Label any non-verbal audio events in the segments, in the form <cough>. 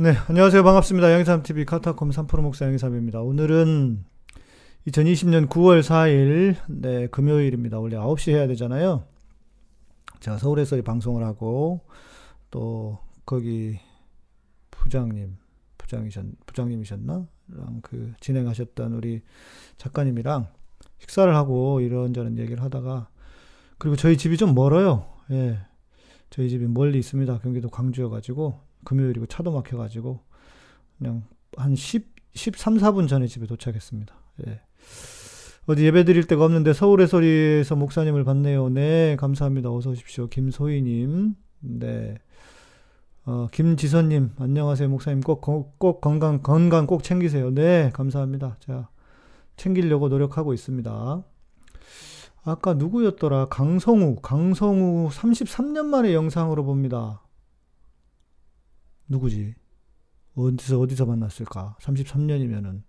네, 안녕하세요. 반갑습니다. 양삼TV 카타콤 3프로 목사 양삼입니다. 오늘은 2020년 9월 4일, 네, 금요일입니다. 원래 9시 해야 되잖아요. 제가 서울에서 방송을 하고, 또, 거기, 부장님, 부장이셨, 부장님이셨나? 랑 그, 진행하셨던 우리 작가님이랑 식사를 하고 이런저런 얘기를 하다가, 그리고 저희 집이 좀 멀어요. 예. 저희 집이 멀리 있습니다. 경기도 광주여가지고, 금요일이고 차도 막혀가지고 그냥 한 10, 13, 4분 전에 집에 도착했습니다. 예. 어디 예배 드릴 데가 없는데 서울의 소리에서 목사님을 봤네요. 네, 감사합니다. 어서 오십시오. 김소희님. 네. 어, 김지선님, 안녕하세요. 목사님 꼭, 꼭 건강, 건강 꼭 챙기세요. 네, 감사합니다. 제가 챙기려고 노력하고 있습니다. 아까 누구였더라? 강성우. 강성우 33년 만에 영상으로 봅니다. 누구지? 어디서 어디서 만났을까? 33년이면은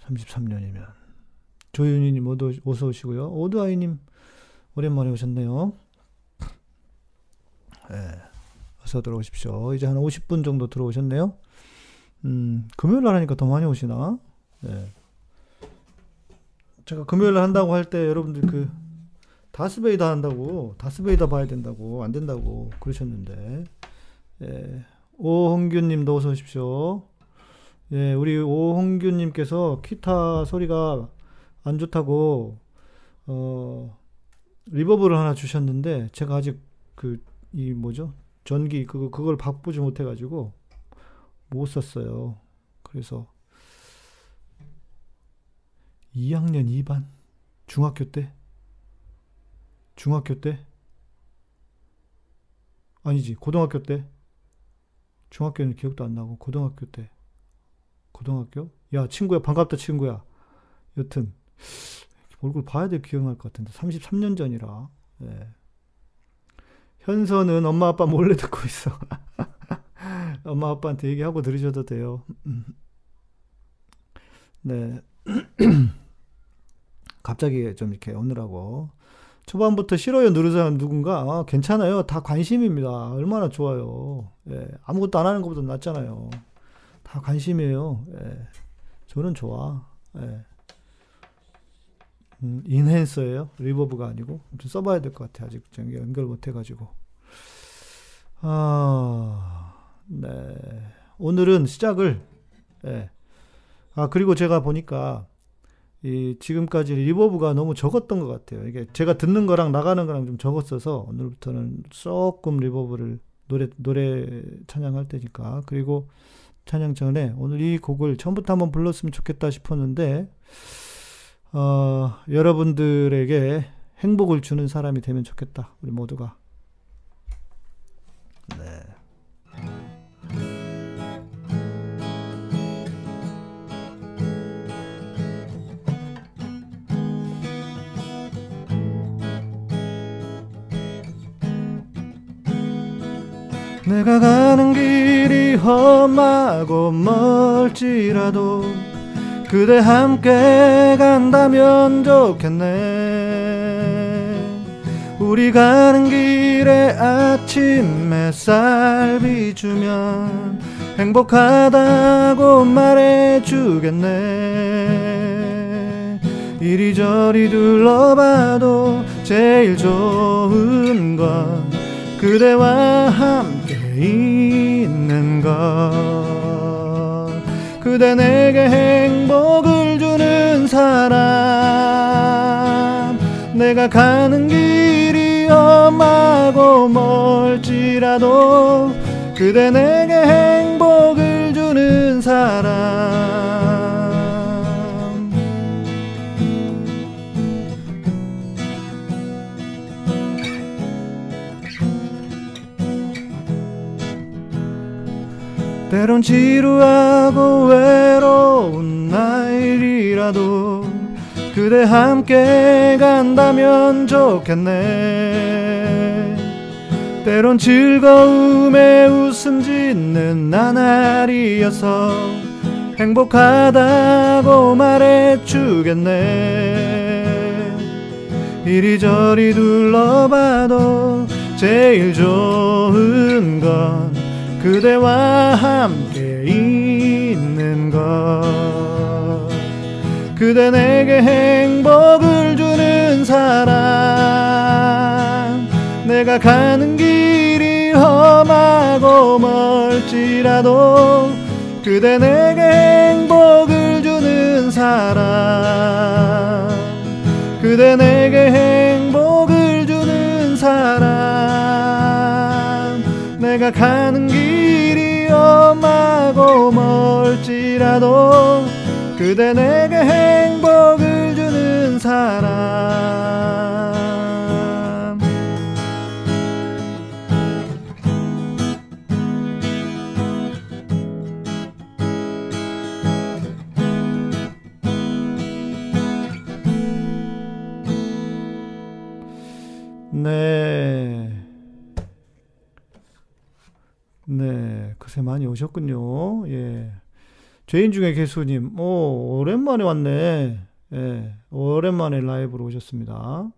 33년이면 조윤희님 어서 오시고요. 오드아이님 오랜만에 오셨네요. 예, 네, 어서 들어오십시오. 이제 한 50분 정도 들어오셨네요. 음, 금요일 날 하니까 더 많이 오시나? 네. 제가 금요일 날 한다고 할 때 여러분들 그 다스베이다 한다고 다스베이다 봐야 된다고 안 된다고 그러셨는데 예, 오홍규님도 어서 오십시오. 예, 우리 오홍규님께서 기타 소리가 안 좋다고 어 리버브를 하나 주셨는데 제가 아직 그 이 뭐죠 전기 그거 그걸 바꾸지 못해가지고 못 썼어요. 그래서 2학년 2반 중학교 때 중학교 때 아니지 고등학교 때 중학교는 기억도 안 나고 고등학교 때. 고등학교? 야 친구야. 반갑다 친구야. 여튼 얼굴 봐야 돼 기억날 것 같은데. 33년 전이라. 네. 현서는 엄마 아빠 몰래 듣고 있어. <laughs> 엄마 아빠한테 얘기하고 들으셔도 돼요. 네. <clears throat> 갑자기 좀 이렇게 오느라고 초반부터 싫어요 누르는 누군가 아, 괜찮아요. 다 관심입니다. 얼마나 좋아요. 예, 아무것도 안 하는 것보다 낫잖아요. 다 관심이에요. 예, 저는 좋아. 예. 음, enhancer예요. reverb가 아니고 좀 써봐야 될 것 같아. 아직 연결 못 해가지고. 아, 네. 오늘은 시작을. 예. 아 그리고 제가 보니까 이 지금까지 reverb가 너무 적었던 것 같아요. 이게 제가 듣는 거랑 나가는 거랑 좀 적었어서 오늘부터는 조금 reverb를 노래 노래 찬양할 때니까 그리고 찬양 전에 오늘 이 곡을 처음부터 한번 불렀으면 좋겠다 싶었는데 어, 여러분들에게 행복을 주는 사람이 되면 좋겠다. 우리 모두가. 네. 내가 가는 길이 험하고 멀지라도 그대 함께 간다면 좋겠네. 우리 가는 길에 아침 햇살 비추면 행복하다고 말해주겠네. 이리저리 둘러봐도 제일 좋은 건 그대와 함께 있는 것. 그대 내게 행복을 주는 사람. 내가 가는 길이 험하고 멀지라도 그대 내게 행복을 주는 사람 때론 지루하고 외로운 날이라도 그대 함께 간다면 좋겠네. 때론 즐거움에 웃음 짓는 나날이어서 행복하다고 말해주겠네. 이리저리 둘러봐도 제일 좋은 건 그대와 함께 있는 것. 그대 내게 행복을 주는 사람 내가 가는 길이 험하고 멀지라도 그대 내게 행복을 주는 사람 그대 내게 행복을 주는 사람 내가 가는 험 하고 멀지라도 그대 내게 행복을 주는 사람 네. 네, 그새 많이 오셨군요. 예. 죄인 중에 개수님, 오, 오랜만에 왔네. 예, 오랜만에 라이브로 오셨습니다.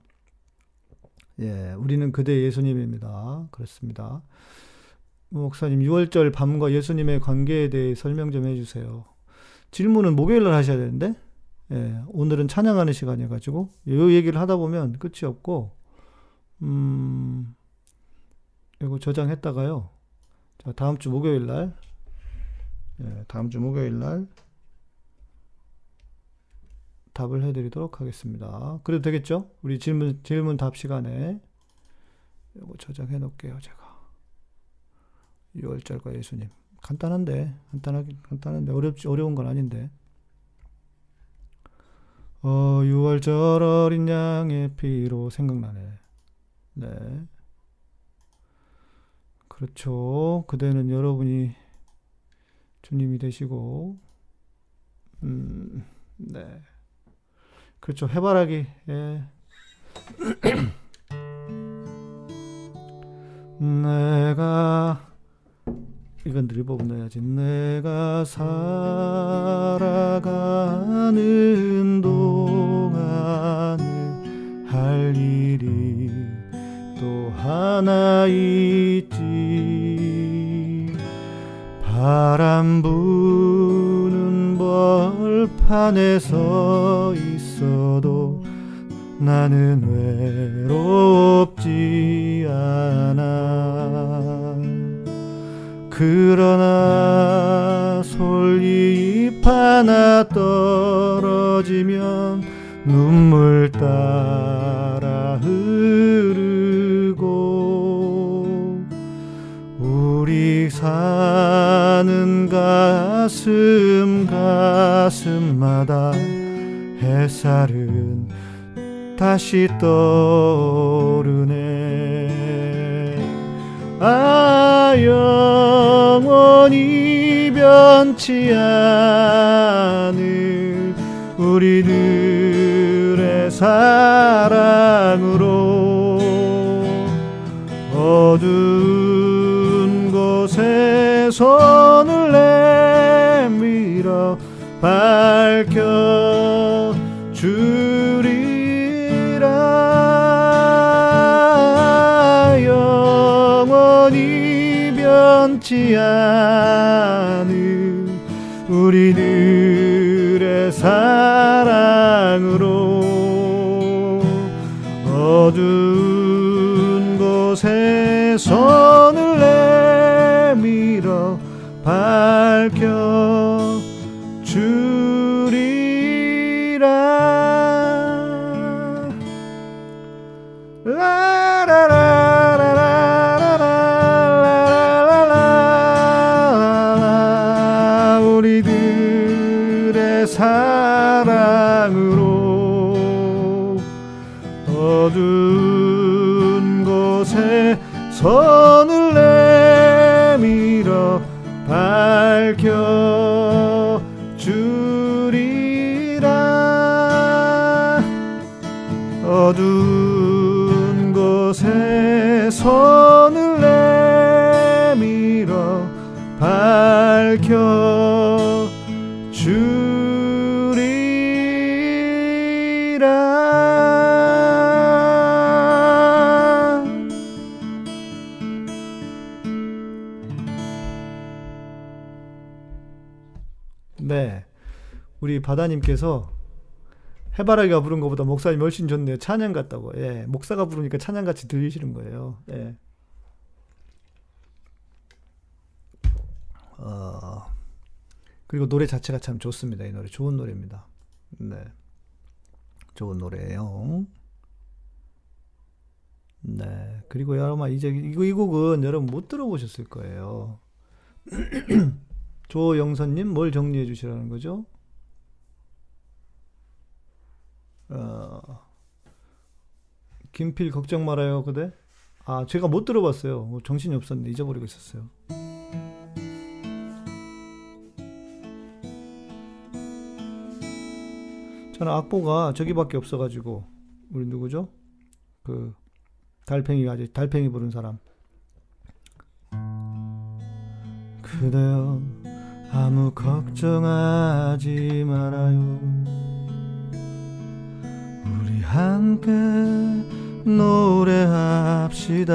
예, 우리는 그대 예수님입니다. 그렇습니다. 목사님, 6월절 밤과 예수님의 관계에 대해 설명 좀 해주세요. 질문은 목요일날 하셔야 되는데, 예, 오늘은 찬양하는 시간이어가지고, 이 얘기를 하다 보면 끝이 없고, 음, 이거 저장했다가요. 자, 다음 주 목요일 날, 예, 다음 주 목요일 날 답을 해드리도록 하겠습니다. 그래도 되겠죠? 우리 질문, 질문 답 시간에 이거 저장해 놓을게요, 제가. 6월절과 예수님. 간단한데, 간단하긴, 간단한데, 어렵지, 어려운 건 아닌데. 어, 6월절 어린 양의 피로 생각나네. 네. 그렇죠. 그대는 여러분이 주님이 되시고, 음, 네. 그렇죠. 해바라기, 예. <clears throat> 내가, 이건 늘법 넣어야지. 내가 살아가는 동안에 할 일이 또 하나 있지. 바람 부는 벌판에 서 있어도 나는 외롭지 않아. 그러나 솔잎 하나 떨어지면 눈물 따라 흐르 사는 가슴 가슴마다 햇살은 다시 떠오르네. 아 영원히 변치 않을 우리들의 사랑으로 어두운 곳에 손을 내밀어 밝혀 주리라 영원히 변치 않을 우리들의 사랑으로 어두운 곳에 손을 내 밀어 밝혀 바다님께서 해바라기가 부른 것보다 목사님 훨씬 좋네요. 찬양 같다고. 예. 목사가 부르니까 찬양 같이 들리시는 거예요. 예. 어, 그리고 노래 자체가 참 좋습니다. 이 노래 좋은 노래입니다. 네. 좋은 노래예요. 네. 그리고 여러분 이제 이거 이 곡은 여러분 못 들어보셨을 거예요. <clears throat> 조영선님 뭘 정리해 주시라는 거죠? 어, 김필 걱정 말아요 그대. 아 제가 못 들어봤어요. 뭐 정신이 없었는데 잊어버리고 있었어요. 저는 악보가 저기밖에 없어가지고 우리 누구죠? 그 달팽이가 아직 달팽이 부른 사람. 그대여 아무 걱정하지 말아요. 함께 노래합시다.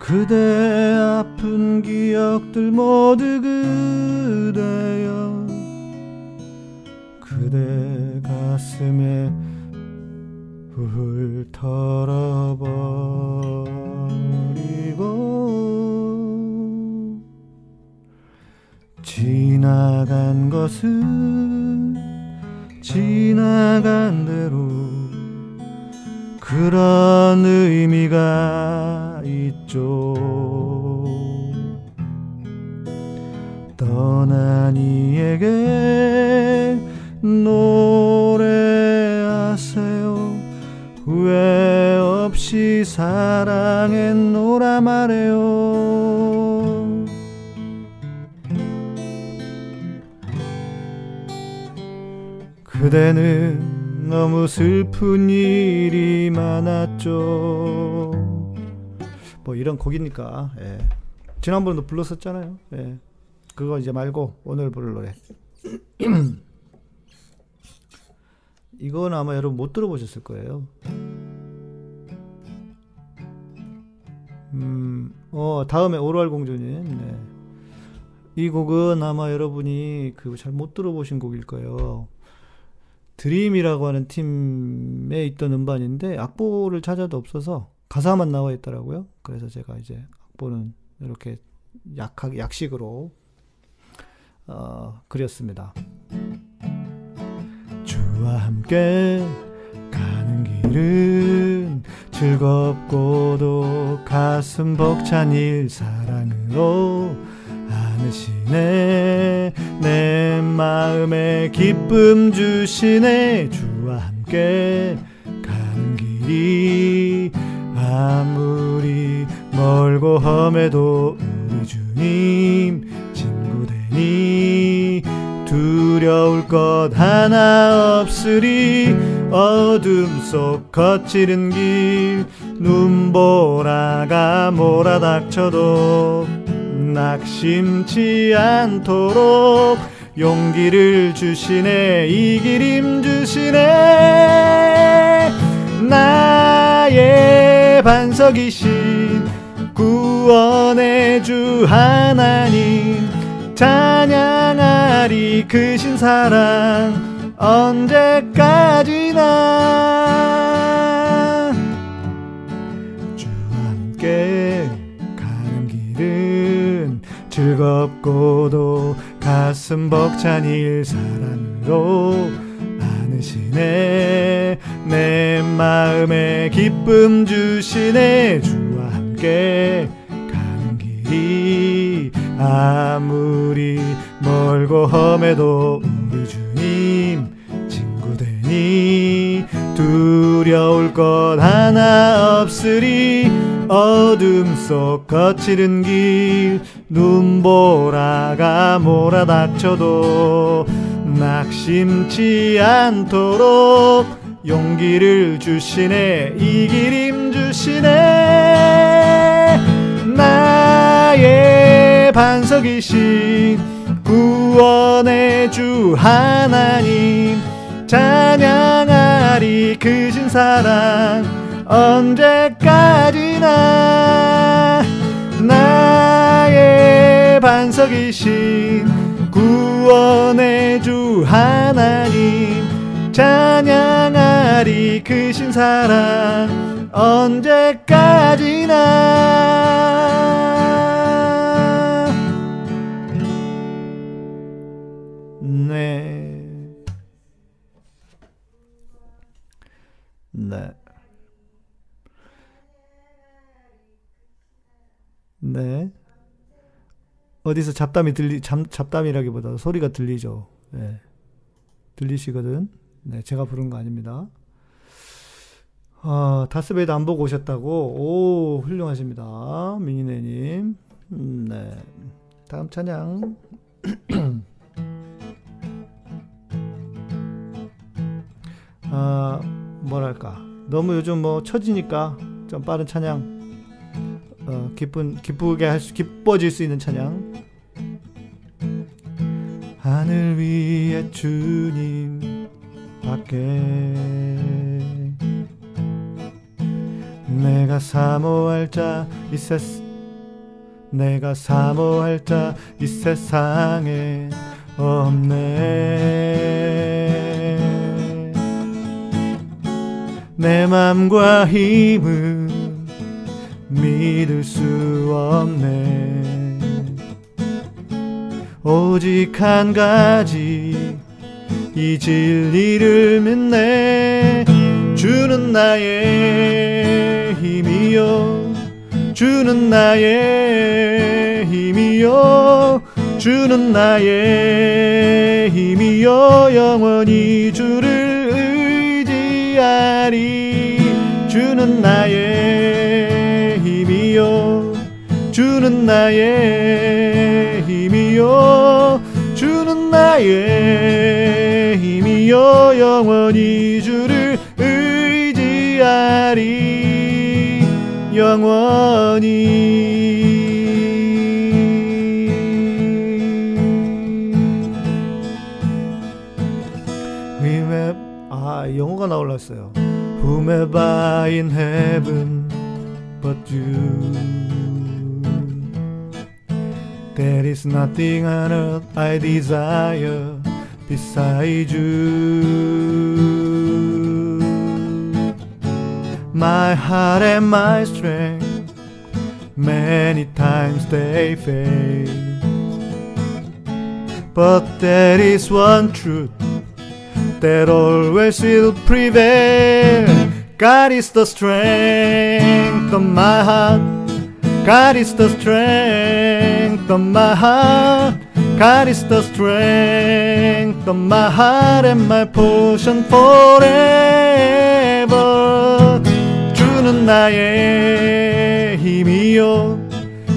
그대 아픈 기억들 모두 그대여 그대 가슴에 불 털어버리고 지나간 것은 지나간 대로 그런 의미가 있죠. 떠난 이에게 노래하세요. 후회 없이 사랑했노라 말해요. 그대는 너무 슬픈 일이 많았죠. 뭐 이런 곡이니까. 예. 지난번에도 불렀었잖아요. 예. 그거 이제 말고 오늘 부를 노래. <clears throat> 이건 아마 여러분 못 들어보셨을 거예요. 음, 어, 다음에 오로알 공주님. 네. 이 곡은 아마 여러분이 그 잘 못 들어보신 곡일 거예요. 드림이라고 하는 팀에 있던 음반인데 악보를 찾아도 없어서 가사만 나와 있더라고요. 그래서 제가 이제 악보는 이렇게 약하게 약식으로 어, 그렸습니다. 주와 함께 가는 길은 즐겁고도 가슴 벅찬 일 사랑으로 안으시네. 내 마음에 기쁨 주시네. 주와 함께 가는 길이 아무리 멀고 험해도 우리 주님 친구 되니 두려울 것 하나 없으리. 어둠 속 거칠은 길 눈보라가 몰아닥쳐도 낙심치 않도록 용기를 주시네 이 기림 주시네. 나의 반석이신 구원의 주 하나님 찬양하리 크신 사랑 언제까지나 주와 함께 즐겁고도 가슴 벅찬 일 사랑으로 안으시네. 내 마음에 기쁨 주시네. 주와 함께 가는 길이 아무리 멀고 험해도 우리 주님 친구 되니 두려울 것 하나 없으리 어둠 속 거칠은 길 눈보라가 몰아닥쳐도 낙심치 않도록 용기를 주시네 이 기림 주시네. 나의 반석이신 구원의 주 하나님 찬양하리 크신 사랑 언제까지나 나의 반 반석이신 구원의 주 하나님 찬양하리 크신 사랑 언제까지나 네. 어디서 잡담이 들리, 잡, 잡담이라기보다 소리가 들리죠. 네. 들리시거든. 네, 제가 부른 거 아닙니다. 아, 다스베이드 안 보고 오셨다고? 오, 훌륭하십니다. 미니네님. 음, 네. 다음 찬양. <clears throat> 아, 뭐랄까. 너무 요즘 뭐 처지니까 좀 빠른 찬양. 어, 기쁜 기쁘게 할 수, 기뻐질 수 있는 찬양. 하늘 위에 주님 밖에 내가 사모할 자 이세 내가 사모할 자 이 세상에 없네 내 맘과 힘은 믿을 수 없네. 오직 한 가지 이 진리를 믿네. 주는 나의 힘이요. 주는 나의 힘이요. 주는 나의 힘이요. 영원히 주를 의지하리. 주는 나의 힘이요 주는 나의 힘이요. 주는 나의 힘이요. 영원히 주를 의지하리. 영원히. 아 영어가 나올라 했어요. Whomever in heaven but you. There is nothing on earth I desire beside you. My heart and my strength Many times they fail. But there is one truth that always will prevail. God is the strength of my heart. God is the strength of my heart. God is the strength of my heart and my portion forever. 주는 나의 힘이요.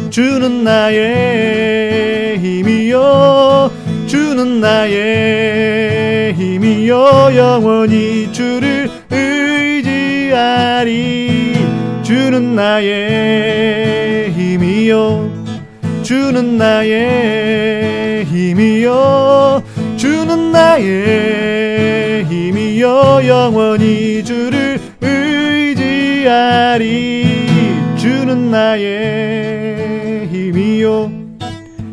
주는 나의 힘이요. 주는 나의 힘이요 영원히 주를 의지하리 주는 나의 힘이요. 주는 나의 힘이요. 주는 나의 힘이요. 영원히 주를 의지하리. 주는 나의 힘이요.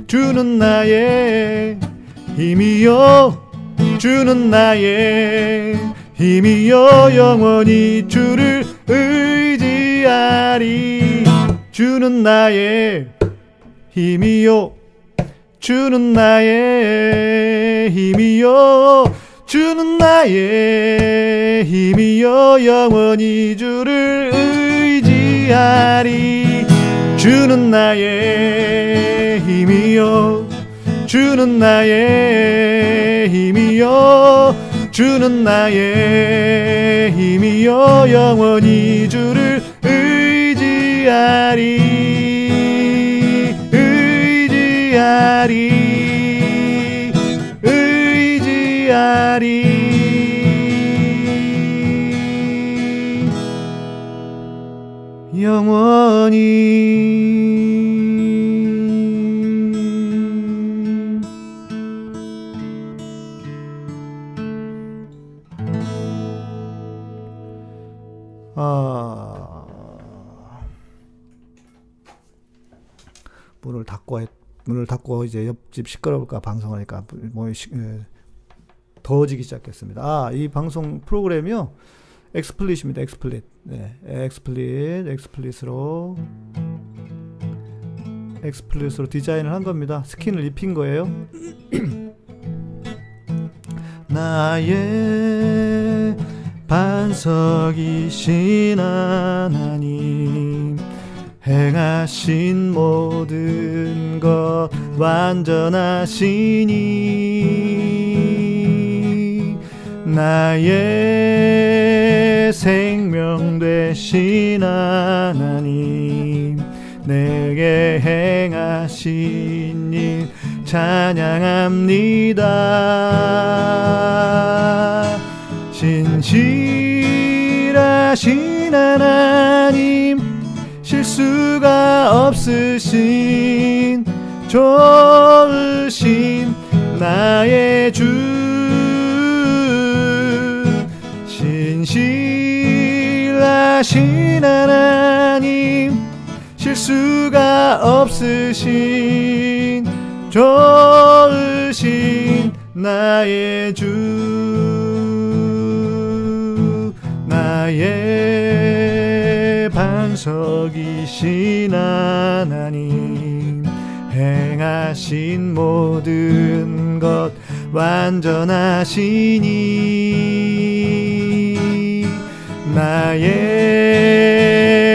주는 나의 힘이요. 주는 나의 힘이요 영원히 주를 의지하리. 주는 나의 힘이요. 주는 나의 힘이요. 주는 나의 힘이요 영원히 주를 의지하리. 주는 나의 힘이요. 주는 나의 힘이요 주는 나의 힘이요 영원히 주를 의지하리. 의지하리. 의지하리. 영원히 아 문을 닫고 했, 문을 닫고 이제 옆집 시끄러울까 방송하니까 뭐 더워지기 시작했습니다. 아, 이 방송 프로그램이요. XSplit입니다. XSplit. 네, XSplit, XSplit으로 XSplit으로 디자인을 한 겁니다. 스킨을 입힌 거예요. <clears throat> 나의 반석이신 하나님 행하신 모든 것 완전하시니 나의 생명 되신 하나님 내게 행하신 일 찬양합니다. 신실 하신 하나님 실수가 없으신 좋으신 나의 주 신실하신 하나님 실수가 없으신 좋으신 나의 주 나의 반석이신 하나님 행하신 모든 것 완전하시니 나의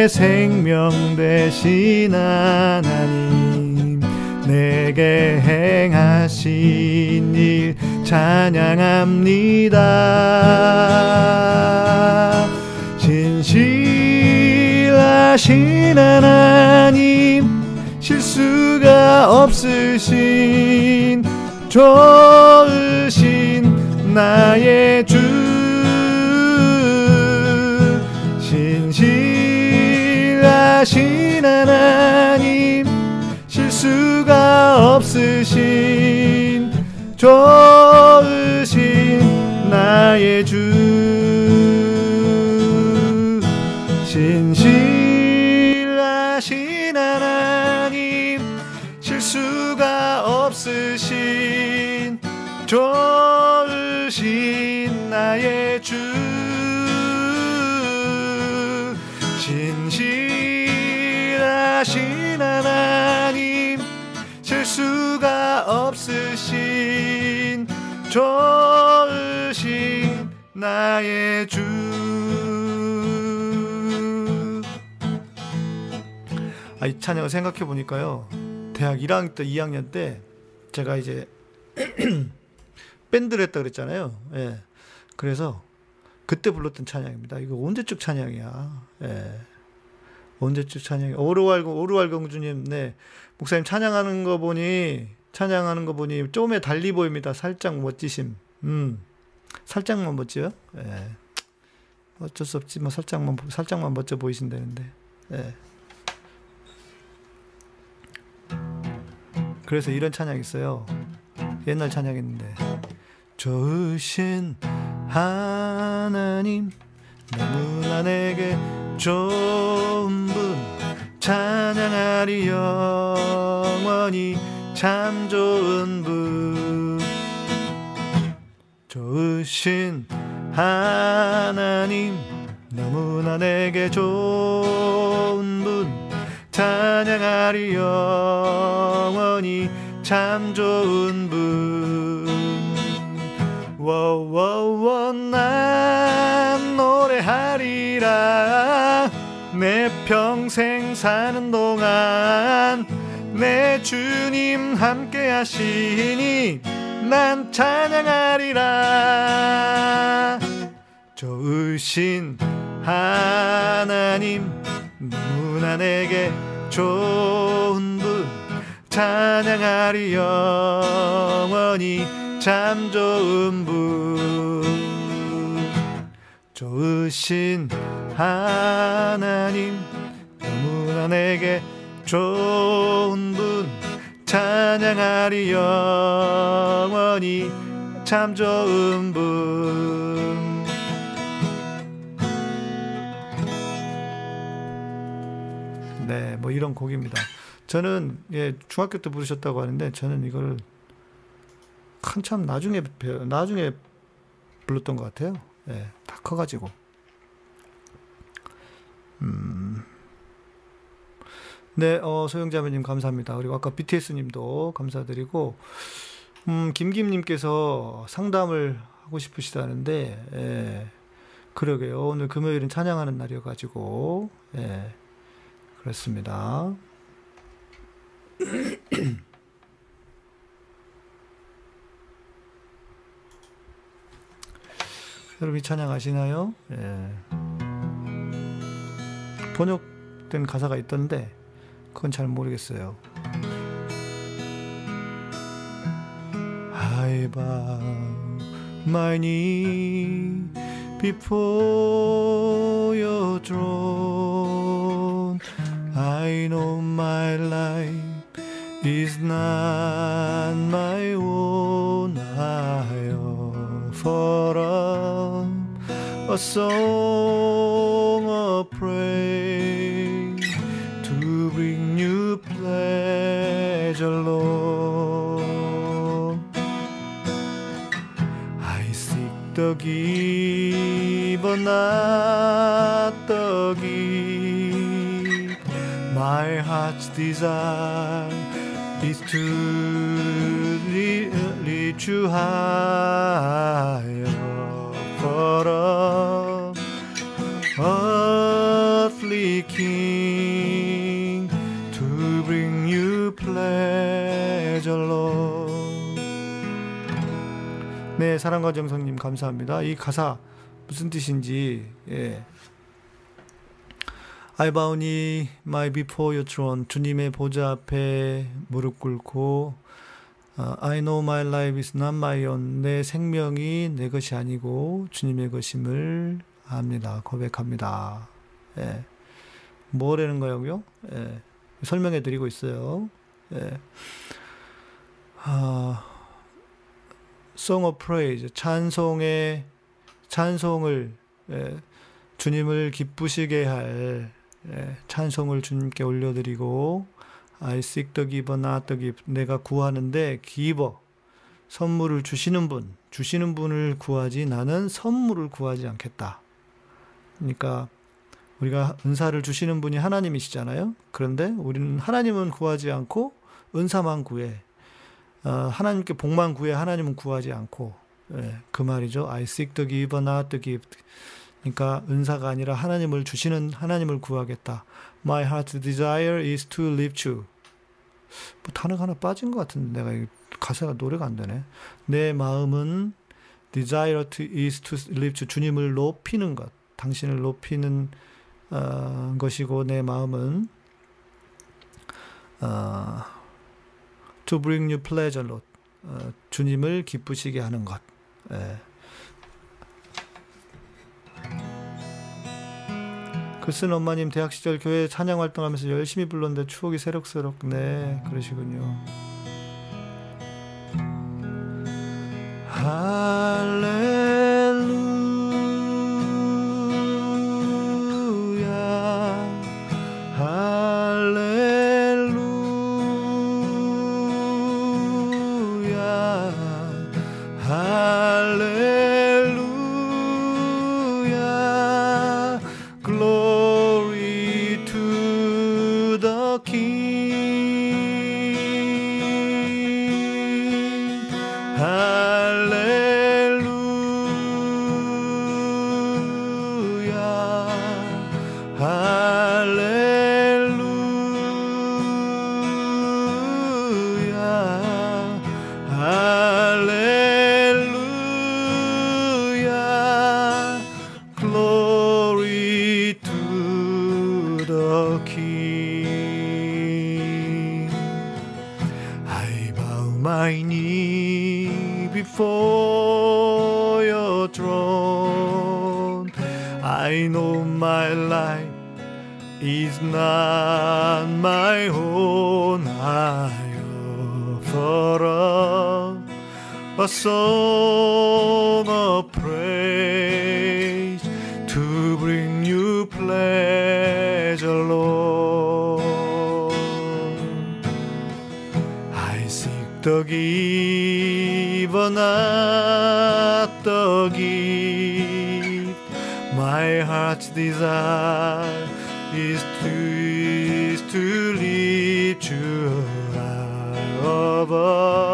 생명 되신 하나님 내게 행하신 일 찬양합니다. 신실 하신 하나님 실수가 없으신 좋으신 나의 주 신실하신 하나님 실수가 없으신 좋으신 나의 주 없으신 좋으신 나의 주 아, 이 찬양을 생각해 보니까요. 대학 1학년 때, 2학년 때 제가 이제 <clears throat> 밴드를 했다 그랬잖아요. 예. 그래서 그때 불렀던 찬양입니다. 이거 언제적 찬양이야. 예. 언제적 찬양이 오르왈 오르왈 공주님, 네 목사님 찬양하는 거 보니 찬양하는 거 보니 좀에 달리 보입니다. 살짝 멋지심. 음, 살짝만 멋져요. 예. 어쩔 수 없지만 살짝만 살짝만 멋져 보이신다는데. 예. 그래서 이런 찬양 있어요. 옛날 찬양인데 좋으신 하나님 너무나 내게 좋은 분 찬양하리 영원히 참 좋은 분 좋으신 하나님 너무나 내게 좋은 분 찬양하리 영원히 참 좋은 분. 워워워 난 노래하리라. 내 평생 사는 동안 내 주님 함께 하시니 난 찬양하리라. 좋으신 하나님 너무나 내게 좋은 분 찬양하리 영원히 참 좋은 분. 좋으신 하나님 너무나 내게 좋은 분 찬양하리 영원히 참 좋은 분 네, 뭐 이런 곡입니다. 저는 예 중학교 때 부르셨다고 하는데 저는 이걸 한참 나중에 나중에 불렀던 것 같아요. 예, 다 커가지고. 음. 네, 어, 소영자매님 감사합니다. 그리고 아까 BTS님도 감사드리고, 음, 김김님께서 상담을 하고 싶으시다는데, 예, 그러게요. 오늘 금요일은 찬양하는 날이어가지고, 예, 그렇습니다. <clears throat> 여러분 이 찬양 아시나요? 예. 번역된 가사가 있던데 그건 잘 모르겠어요. I bow my knee before your throne. I know my life is not my own. I offer up a song gift. My heart's desire is to lift you higher for a earthly king to bring you pleasure, Lord. 네, 사랑과 정성님 감사합니다. 이 가사 무슨 뜻인지 예. I bow knee my before your throne 주님의 보좌 앞에 무릎 꿇고 어, I know my life is not my own 내 생명이 내 것이 아니고 주님의 것임을 압니다 고백합니다 예. 뭐라는 거요요 예. 설명해 드리고 있어요 예. 아, Song of Praise 찬송의 찬송을 예, 주님을 기쁘시게 할 예, 찬송을 주님께 올려드리고 I seek the giver, not the gift. 내가 구하는데 giver 선물을 주시는 분, 주시는 분을 구하지 나는 선물을 구하지 않겠다. 그러니까 우리가 은사를 주시는 분이 하나님이시잖아요. 그런데 우리는 하나님은 구하지 않고 은사만 구해. 어, 하나님께 복만 구해 하나님은 구하지 않고 예, 그 말이죠. I seek the giver, not the gift. 그러니까 은사가 아니라 하나님을 주시는 하나님을 구하겠다. My heart's desire is to lift you. 뭐 단어가 하나 빠진 것 같은데 내가 이 가사가 노래가 안 되네. 내 마음은 desire to, is to lift you. 주님을 높이는 것, 당신을 높이는 어, 것이고 내 마음은 어, to bring you pleasure, Lord. 어, 주님을 기쁘시게 하는 것. 예. 글쓴 엄마님 대학 시절 교회 찬양 활동하면서 열심히 불렀는데 추억이 새록새록 네 그러시군요. 할렐 a song of praise to bring you pleasure, Lord. I seek the giver, not the gift. My heart's desire is to, is to lead you high above.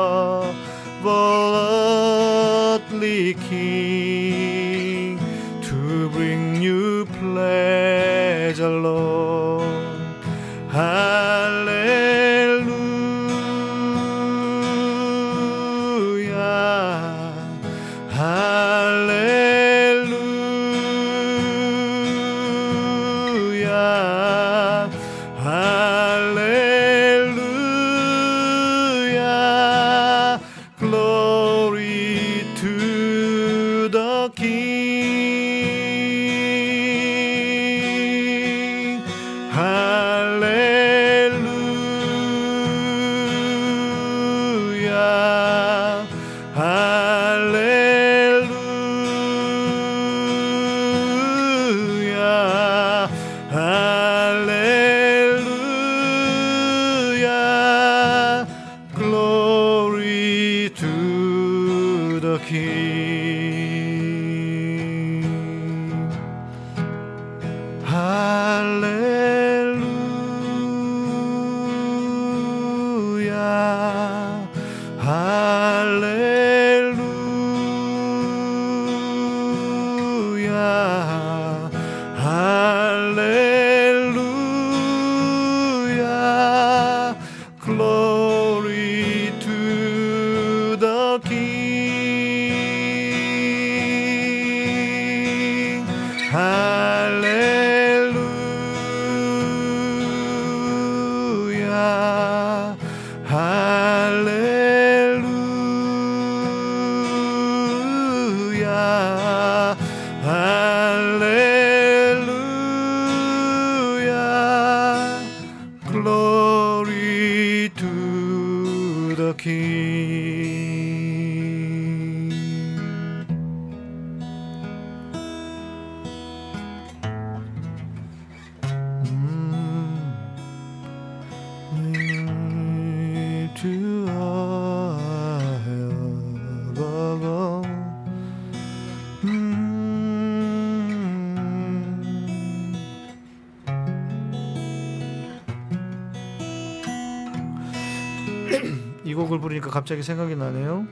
부르니까 갑자기 생각이 나네요.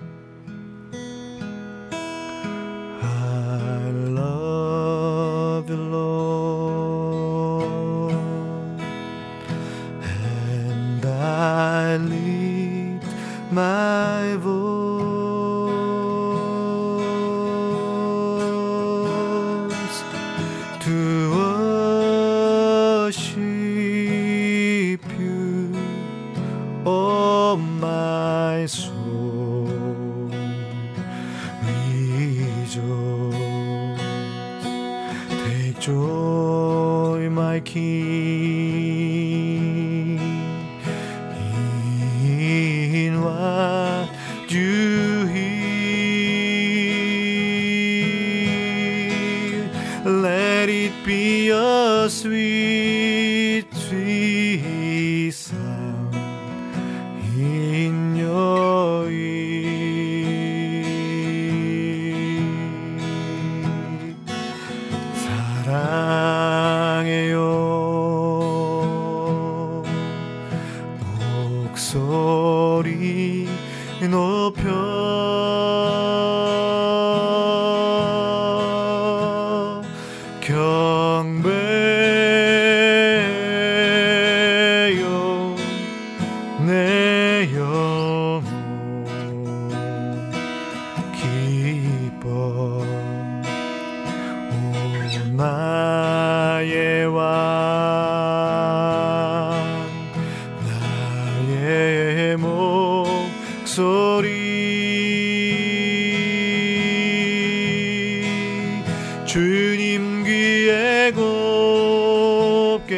주님 귀에 곱게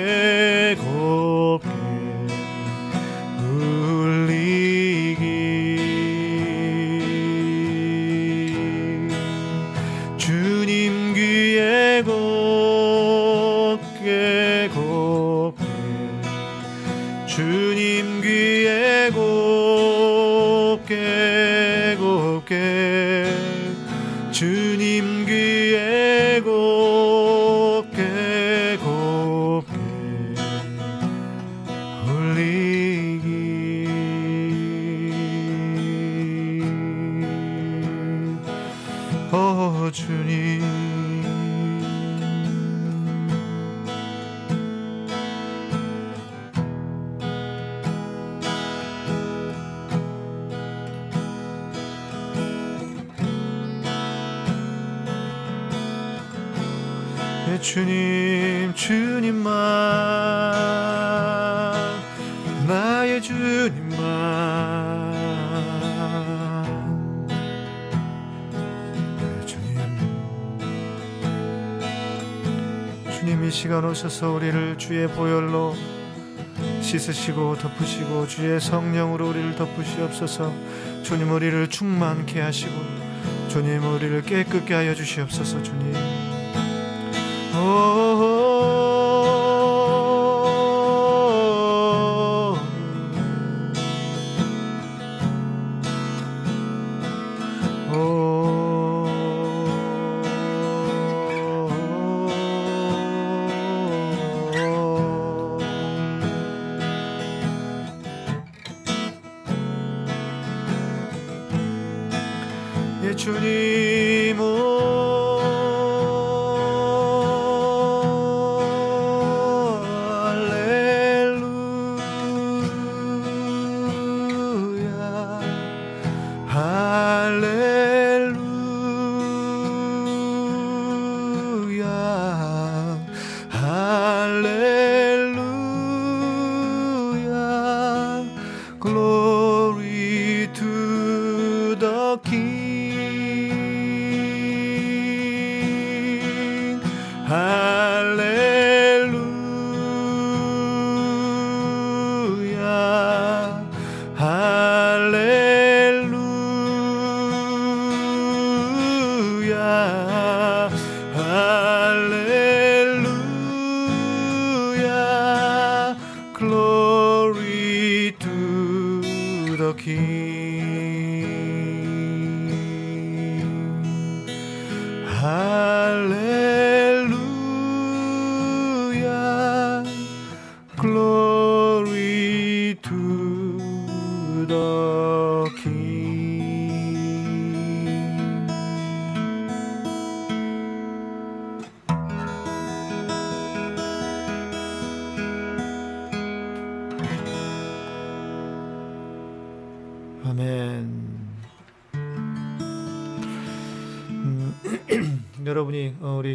오셔서 우리를 주의 보혈로 씻으시고 덮으시고 주의 성령으로 우리를 덮으시옵소서. 주님 우리를 충만케 하시고 주님 우리를 깨끗게 하여 주시옵소서 주님. 예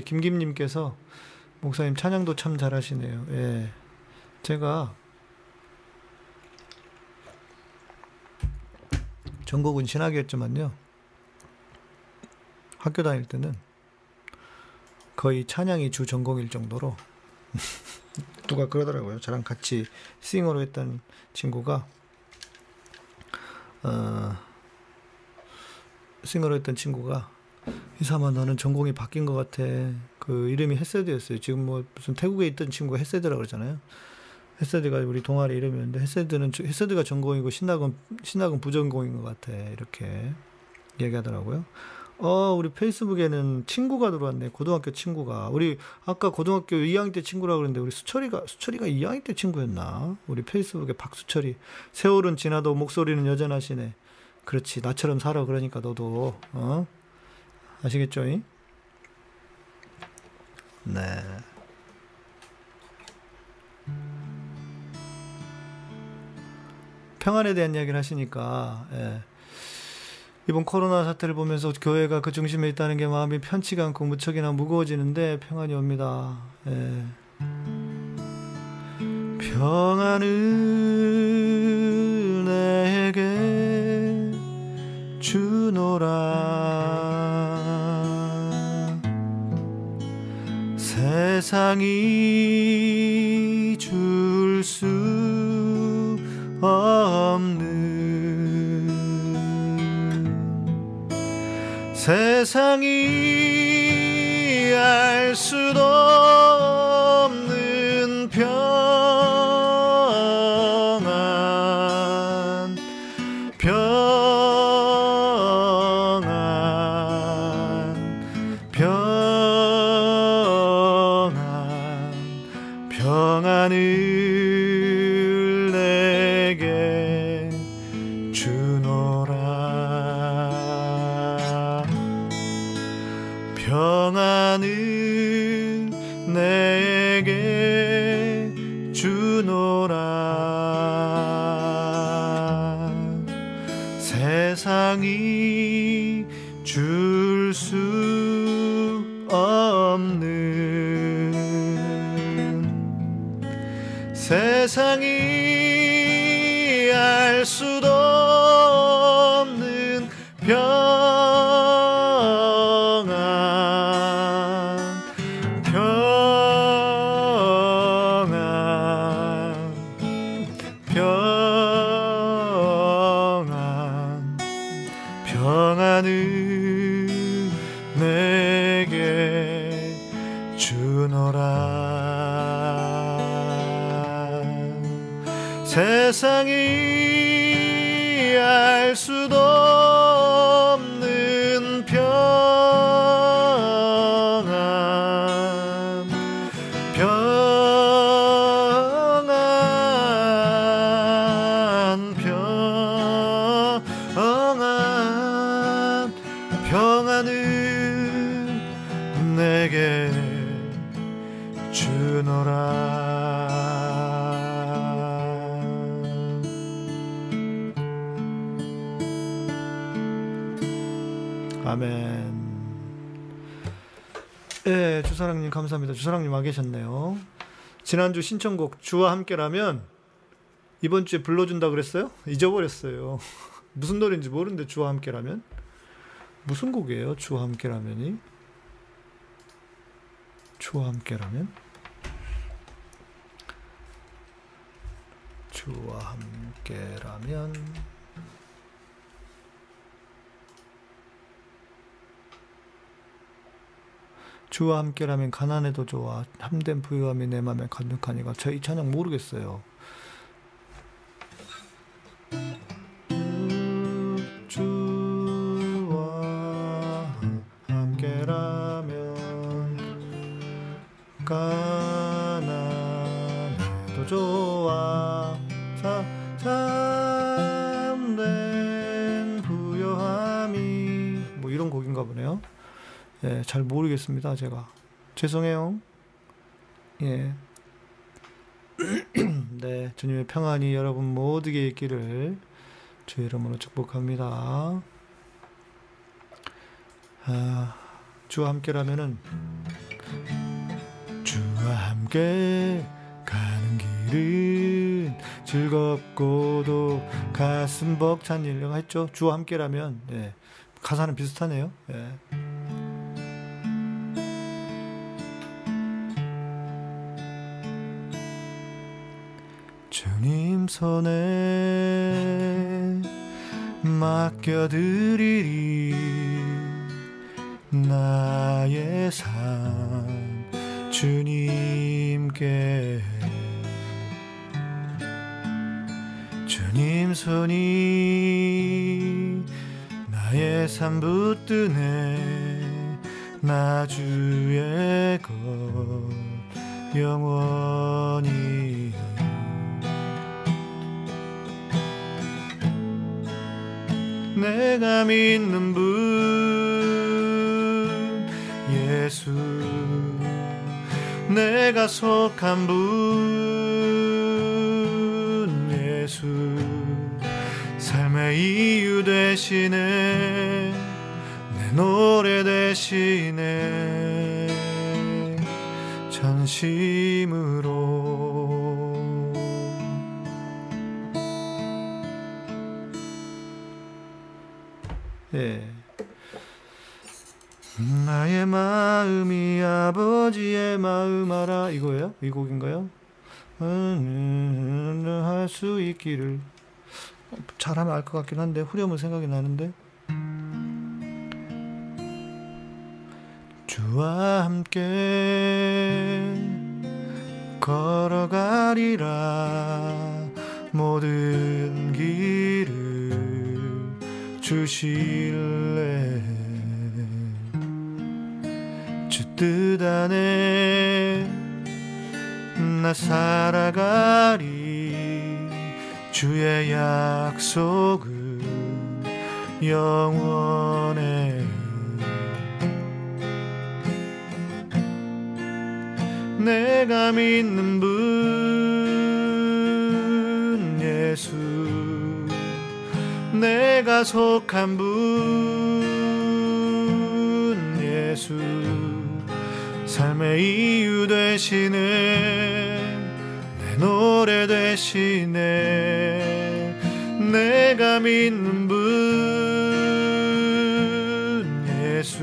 우리 김김님께서 목사님 찬양도 참 잘하시네요. 예, 제가 전국은 신학이었지만요. 학교 다닐 때는 거의 찬양이 주 전공일 정도로 <laughs> 누가 그러더라고요. 저랑 같이 싱어로 했던 친구가 어, 싱어로 했던 친구가 이사마 너는 전공이 바뀐 것 같아. 그 이름이 헤세드였어요. 지금 뭐 무슨 태국에 있던 친구가 헤세드라고 그러잖아요. 헤세드가 우리 동아리 이름이었는데 헤세드는 헤세드가 전공이고 신학은 신학은 부전공인 것 같아. 이렇게 얘기하더라고요. 어, 우리 페이스북에는 친구가 들어왔네. 고등학교 친구가. 우리 아까 고등학교 2학년 때 친구라고 그랬는데 우리 수철이가 수철이가 2학년 때 친구였나? 우리 페이스북에 박수철이 세월은 지나도 목소리는 여전하시네. 그렇지. 나처럼 살아. 그러니까 너도 어? 아시겠죠? 이? 네. 평안에 대한 이야기를 하시니까 예. 이번 코로나 사태를 보면서 교회가 그 중심에 있다는 게 마음이 편치가 않고 무척이나 무거워지는데 평안이 옵니다. 예. 평안을 내게 주노라 세상이 줄 수 없는 세상이 알 수도 평안을 내게 주노라 아멘. 예, 주사랑님 감사합니다. 주사랑님 와 계셨네요. 지난주 신청곡 주와 함께라면 이번 주에 불러준다 그랬어요? 잊어버렸어요. <laughs> 무슨 노래인지 모르는데 주와 함께라면 무슨 곡이에요? 주와 함께라면이? 주와 함께라면? 주와 함께라면? 주와 함께라면 가난해도 좋아. 참된 부유함이 내 맘에 가득하니가 저 이 찬양 모르겠어요. 가난해도 좋아 자, 참된 부요함이 뭐 이런 곡인가 보네요. 예, 잘 모르겠습니다, 제가. 죄송해요. 예. <clears throat> 네, 주님의 평안이 여러분 모두에게 있기를 주의 이름으로 축복합니다. 아, 주와 함께라면은 함께 가는 길은 즐겁고도 가슴 벅찬 일이라고 했죠. 주와 함께라면 예. 가사는 비슷하네요. 예. 주님 손에 맡겨드리리 나의 삶 주님께 주님 손이 나의 삶 붙드네 나 주의 것 영원히 내가 믿는 분 내가 속한 분 예수 삶의 이유 되시네 내 노래 되시 아버지의 마음 알아 이거예요? 이 곡인가요? 할 수 있기를 어, 잘하면 알 것 같긴 한데 후렴은 생각이 나는데 주와 함께 걸어가리라 모든 길을 주실래 주 뜻 안에 나 살아가리 주의 약속은 영원해. 내가 믿는 분 예수 내가 속한 분 예수 삶의 이유 되시네. 내 노래 되시네. 내가 믿는 분 예수.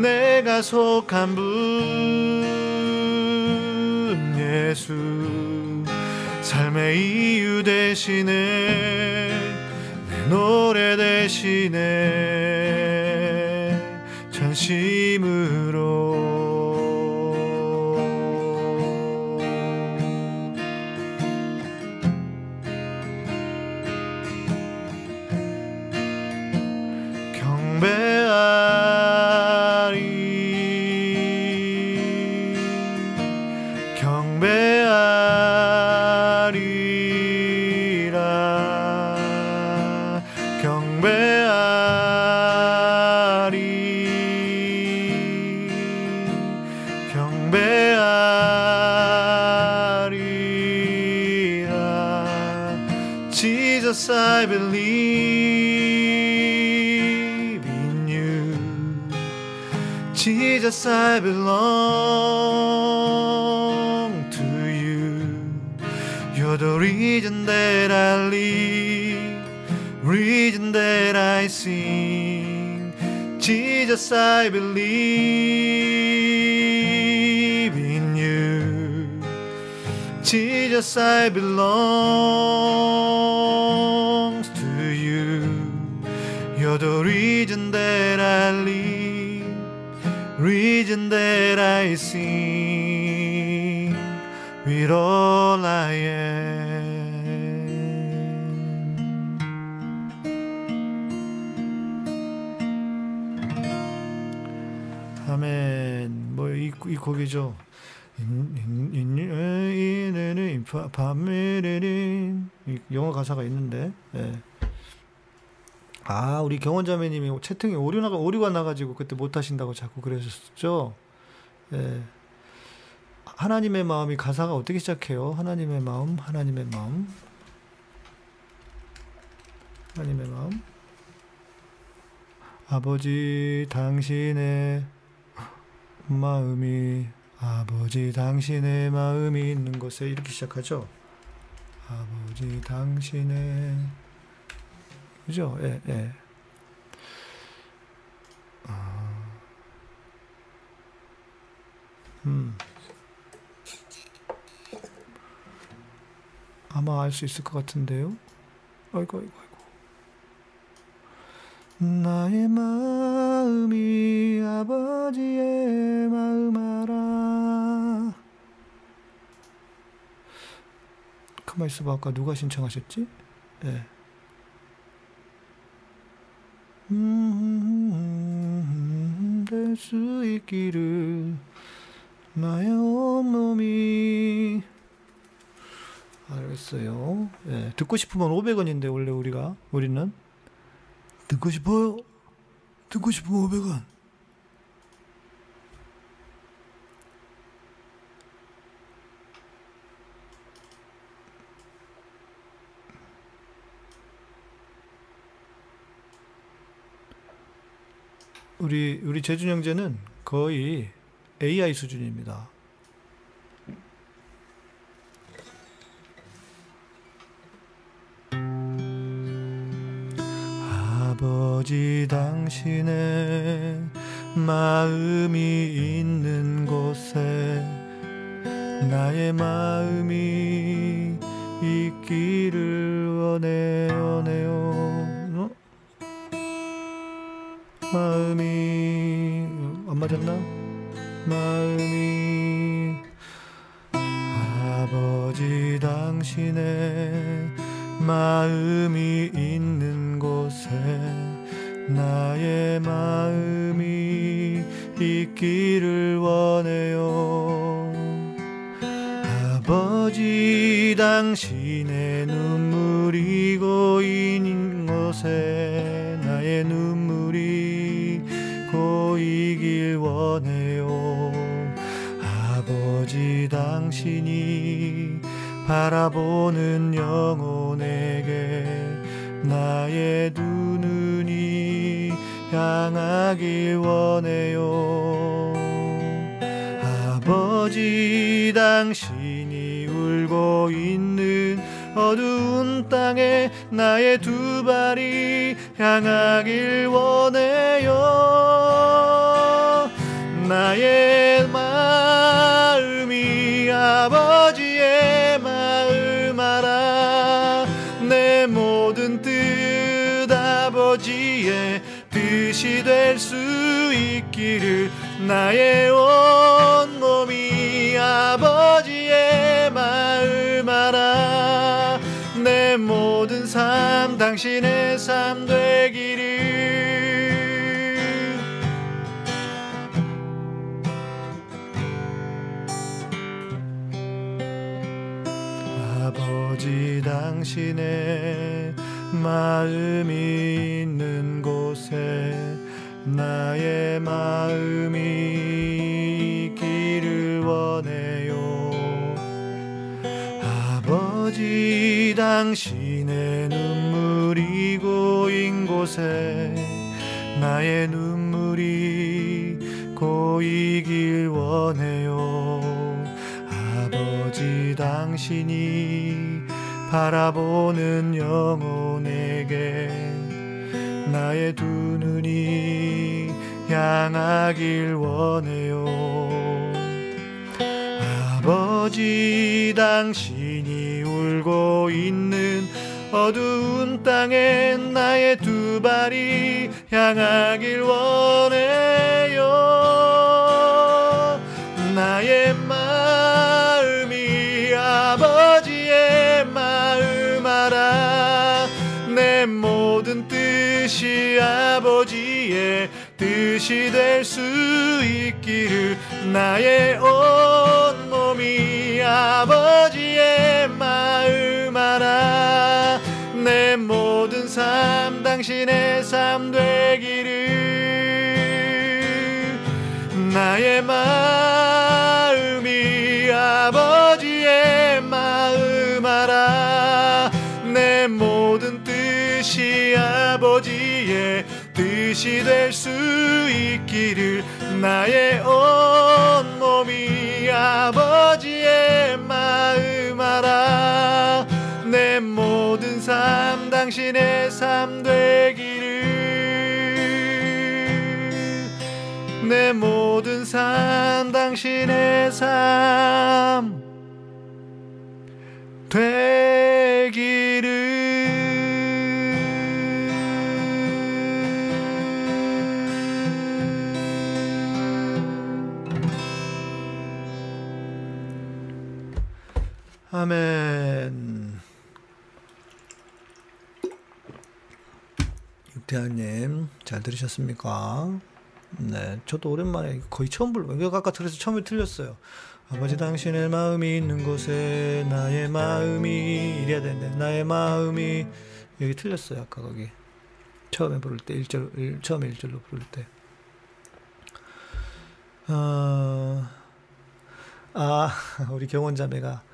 내가 속한 분 예수. 삶의 이유 되시네. 내 노래 되시네 전심으로 Jesus, I belong to you. You're the reason that I live, reason that I sing 밤에는 영어 가사가 있는데. 예. 아, 우리 경원자매님이 채팅에 오류 나가 오류가 나가지고 그때 못 하신다고 자꾸 그러셨죠. 예. 하나님의 마음이 가사가 어떻게 시작해요? 하나님의 마음, 하나님의 마음, 하나님의 마음. 아버지 당신의 마음이 아버지 당신의 마음이 있는 곳에 이렇게 시작하죠. 아버지 당신의 그죠? 예, 예. 아, 음. 아마 알 수 있을 것 같은데요. 아이고, 아이고, 아이고. 나의 마음이 아버지의 마음 알아. 가만 있어봐. 아까 누가 신청하셨지? 예. 음, 될수 있기를 나의 온몸이 알겠어요. 예, 듣고 싶으면 500원인데 원래 우리가 우리는 듣고 싶어요. 듣고 싶으면 500원. 우리 우리 재준 형제는 거의 AI 수준입니다. 아버지 당신의 마음이 있는 곳에 나의 마음이 있기를 원해 원해요. 어? 마음이 안 맞았나? 마음이 아버지 당신의 마음이 있는 곳에 나의 마음이 있기를 원해요. 아버지 당신의 눈물이 고인 곳에 나의 눈물이 고이길 원해요 아버지 당신이 바라보는 영혼에게 나의 두 눈이 향하길 원해요. 아버지 당신이 울고 있는 어두운 땅에 나의 두 발이 향하길 원해요 나의 온 몸이 아버지의 마음 알아 내 모든 삶 당신의 삶 되기를. 아버지 당신의 마음이 마음이 있기를 원해요. 아버지 당신의 눈물이 고인 곳에 나의 눈물이 고이길 원해요. 아버지 당신이 바라보는 영혼에게 나의 두 향하길 원해요. 아버지 당신이 울고 있는 어두운 땅에 나의 두 발이 향하길 원해 뜻이 될 수 있기를 나의 온몸이 아버지의 마음 알아. 내 모든 삶 당신의 삶 되기를 나의 마음이 아버지의 마음 알아. 내 모든 뜻이 아버지의 뜻이 될 수 있기를 나의 온몸이 아버지의 마음 알아 내 모든 삶 당신의 삶 되기를. 내 모든 삶 당신의 삶되 아멘. 육대하님 잘 들으셨습니까? 네, 저도 오랜만에 거의 처음 불러. 이거 아까 들어서 처음에 틀렸어요. 아버지 당신의 마음이 있는 곳에 나의 마음이 이래야 되는데 나의 마음이 여기 틀렸어요. 아까 거기 처음에 부를 때 1절 일, 처음에 1절로 부를 때. 어, 아, 우리 경원 자매가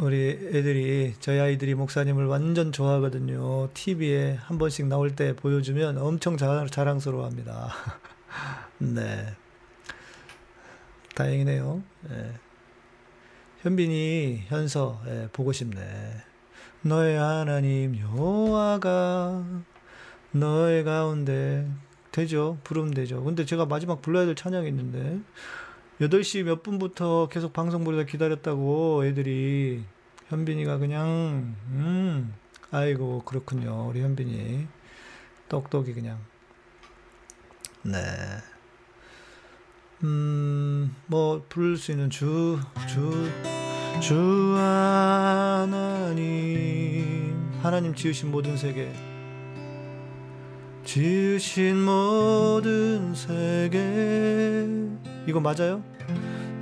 우리 애들이 저희 아이들이 목사님을 완전 좋아하거든요. TV에 한 번씩 나올 때 보여주면 엄청 자랑, 자랑스러워합니다. <laughs> 네. 다행이네요. 예. 현빈이 현서 예, 보고 싶네. 너의 하나님 여호와가 너의 가운데 되죠. 부르면 되죠. 근데 제가 마지막 불러야 될 찬양이 있는데 8시 몇 분부터 계속 방송 보려다 기다렸다고 애들이. 현빈이가 그냥 음 아이고 그렇군요. 우리 현빈이. 똑똑이 그냥. 네. 음, 뭐, 부를 수 있는 주, 주, 주 하나님, 하나님 지으신 모든 세계, 지으신 모든 세계 이거 맞아요?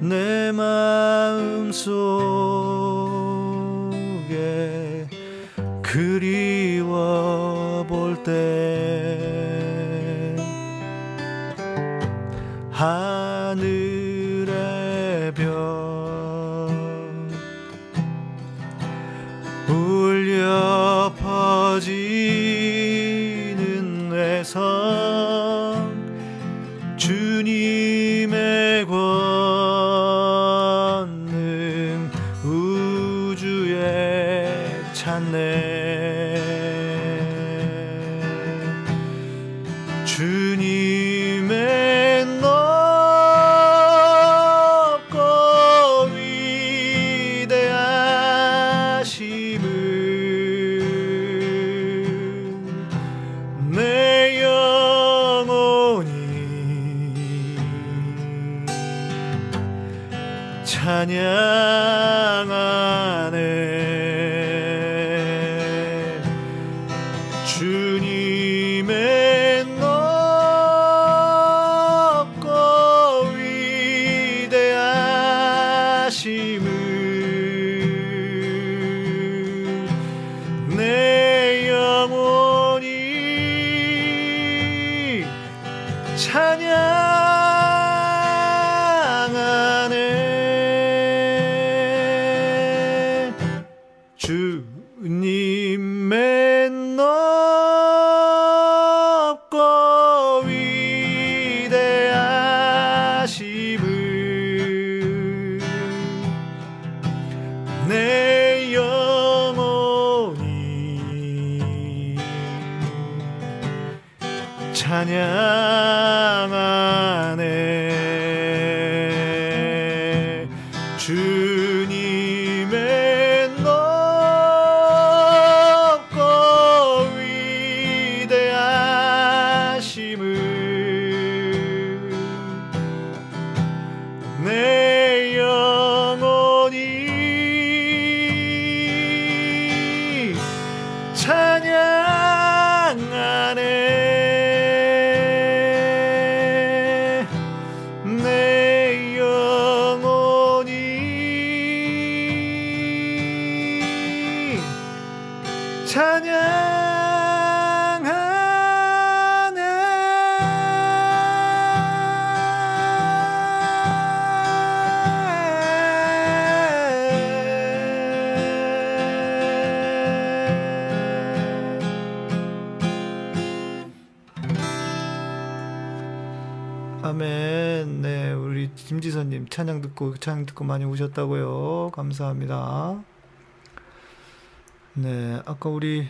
내 마음 속에 그리워 볼 때 하늘 아멘. 네, 우리 김지선님 찬양 듣고 찬양 듣고 많이 우셨다고요. 감사합니다. 네, 아까 우리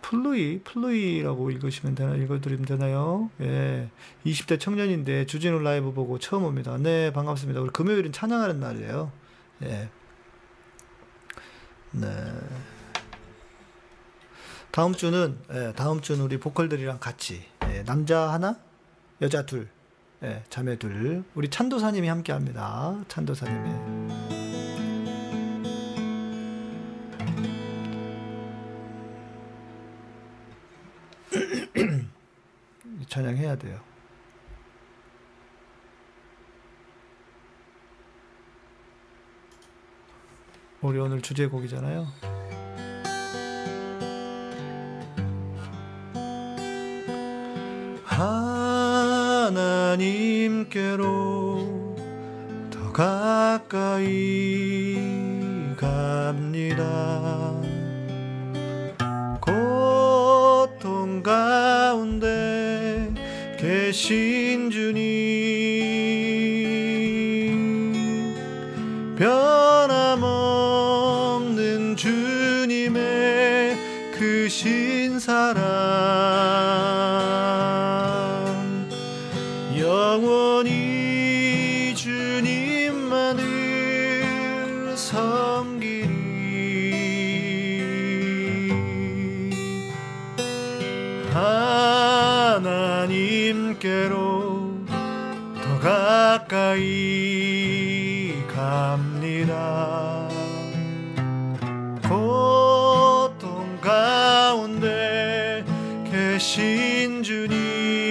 플루이 플루이라고 읽으시면 되나 읽어드리면 되나요? 예, 20대 청년인데 주진우 라이브 보고 처음 옵니다. 네, 반갑습니다. 우리 금요일은 찬양하는 날이에요. 예, 네. 다음 주는 예, 다음 주는 우리 보컬들이랑 같이 예, 남자 하나, 여자 둘, 예, 자매 둘, 우리 찬도사님이 함께 합니다. 찬도사님이. 찬양해야 돼요. 우리 오늘 주제곡이잖아요. 하나님께로 더 가까이 갑니다. 계신 주님 계신 주님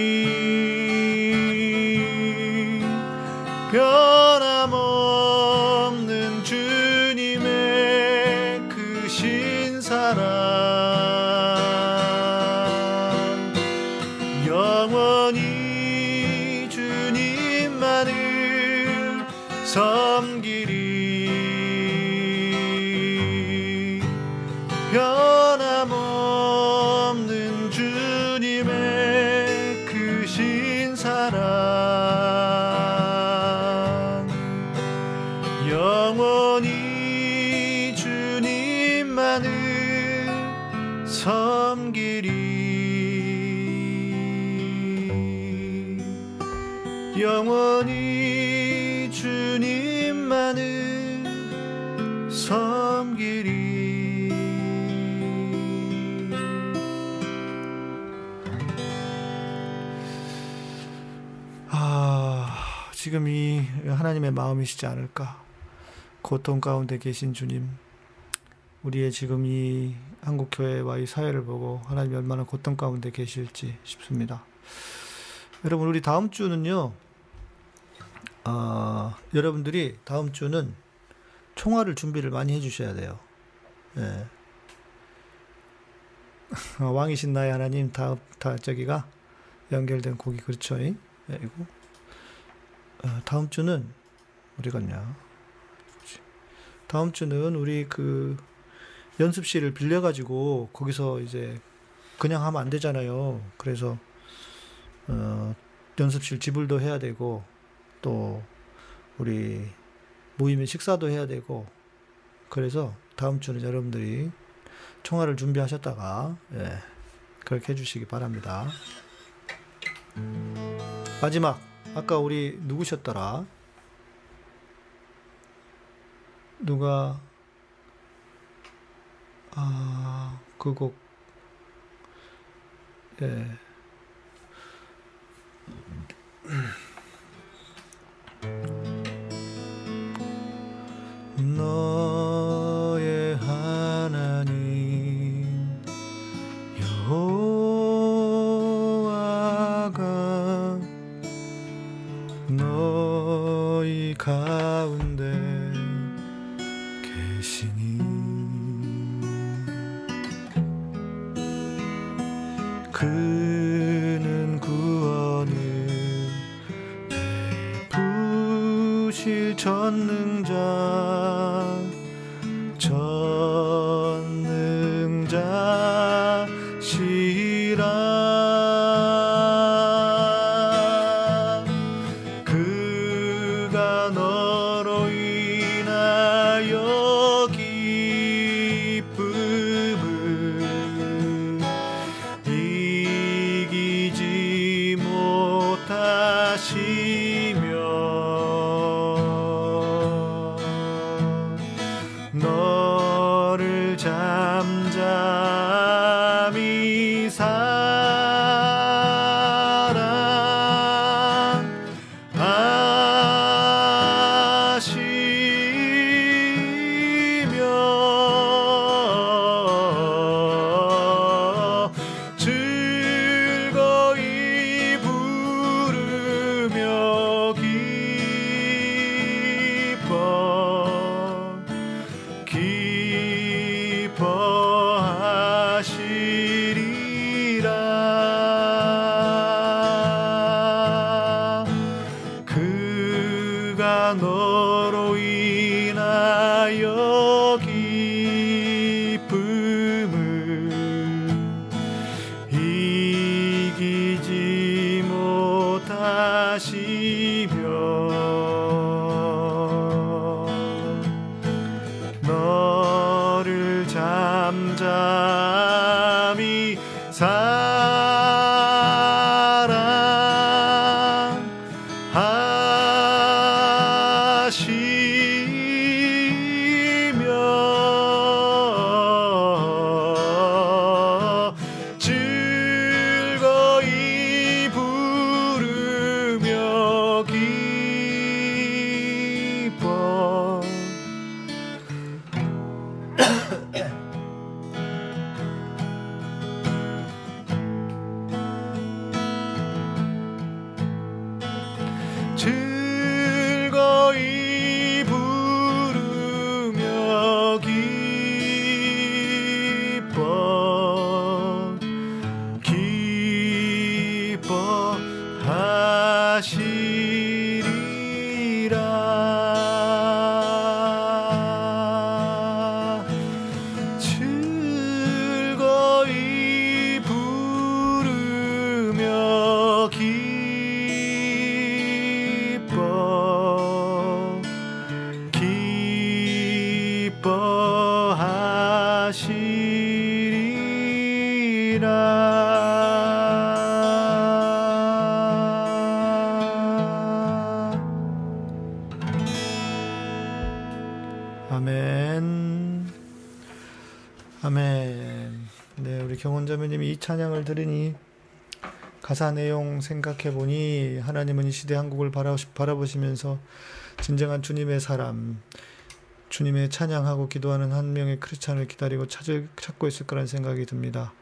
마음이시지 않을까? 고통 가운데 계신 주님, 우리의 지금 이 한국 교회와 이 사회를 보고 하나님이 얼마나 고통 가운데 계실지 싶습니다. 여러분, 우리 다음 주는요, 아, 여러분들이 다음 주는 총화를 준비를 많이 해주셔야 돼요. 예. <laughs> 어, 왕이신 나의 하나님, 다, 다, 저기가 연결된 곡이 그렇죠. 예, 이거. 어, 다음 주는, 어디 갔냐. 다음 주는 우리 그 연습실을 빌려가지고 거기서 이제 그냥 하면 안 되잖아요. 그래서, 어, 연습실 지불도 해야 되고, 또, 우리 모임의 식사도 해야 되고, 그래서 다음 주는 여러분들이 총알을 준비하셨다가, 예, 그렇게 해주시기 바랍니다. 마지막, 아까 우리 누구셨더라? 누가, 아, 그 곡, 예. 찬양을 들으니 가사 내용 생각해 보니 하나님은 이 시대 한국을 바라보시면서 진정한 주님의 사람, 주님의 찬양하고 기도하는 한 명의 크리스찬을 기다리고 찾을, 찾고 있을 거란 생각이 듭니다.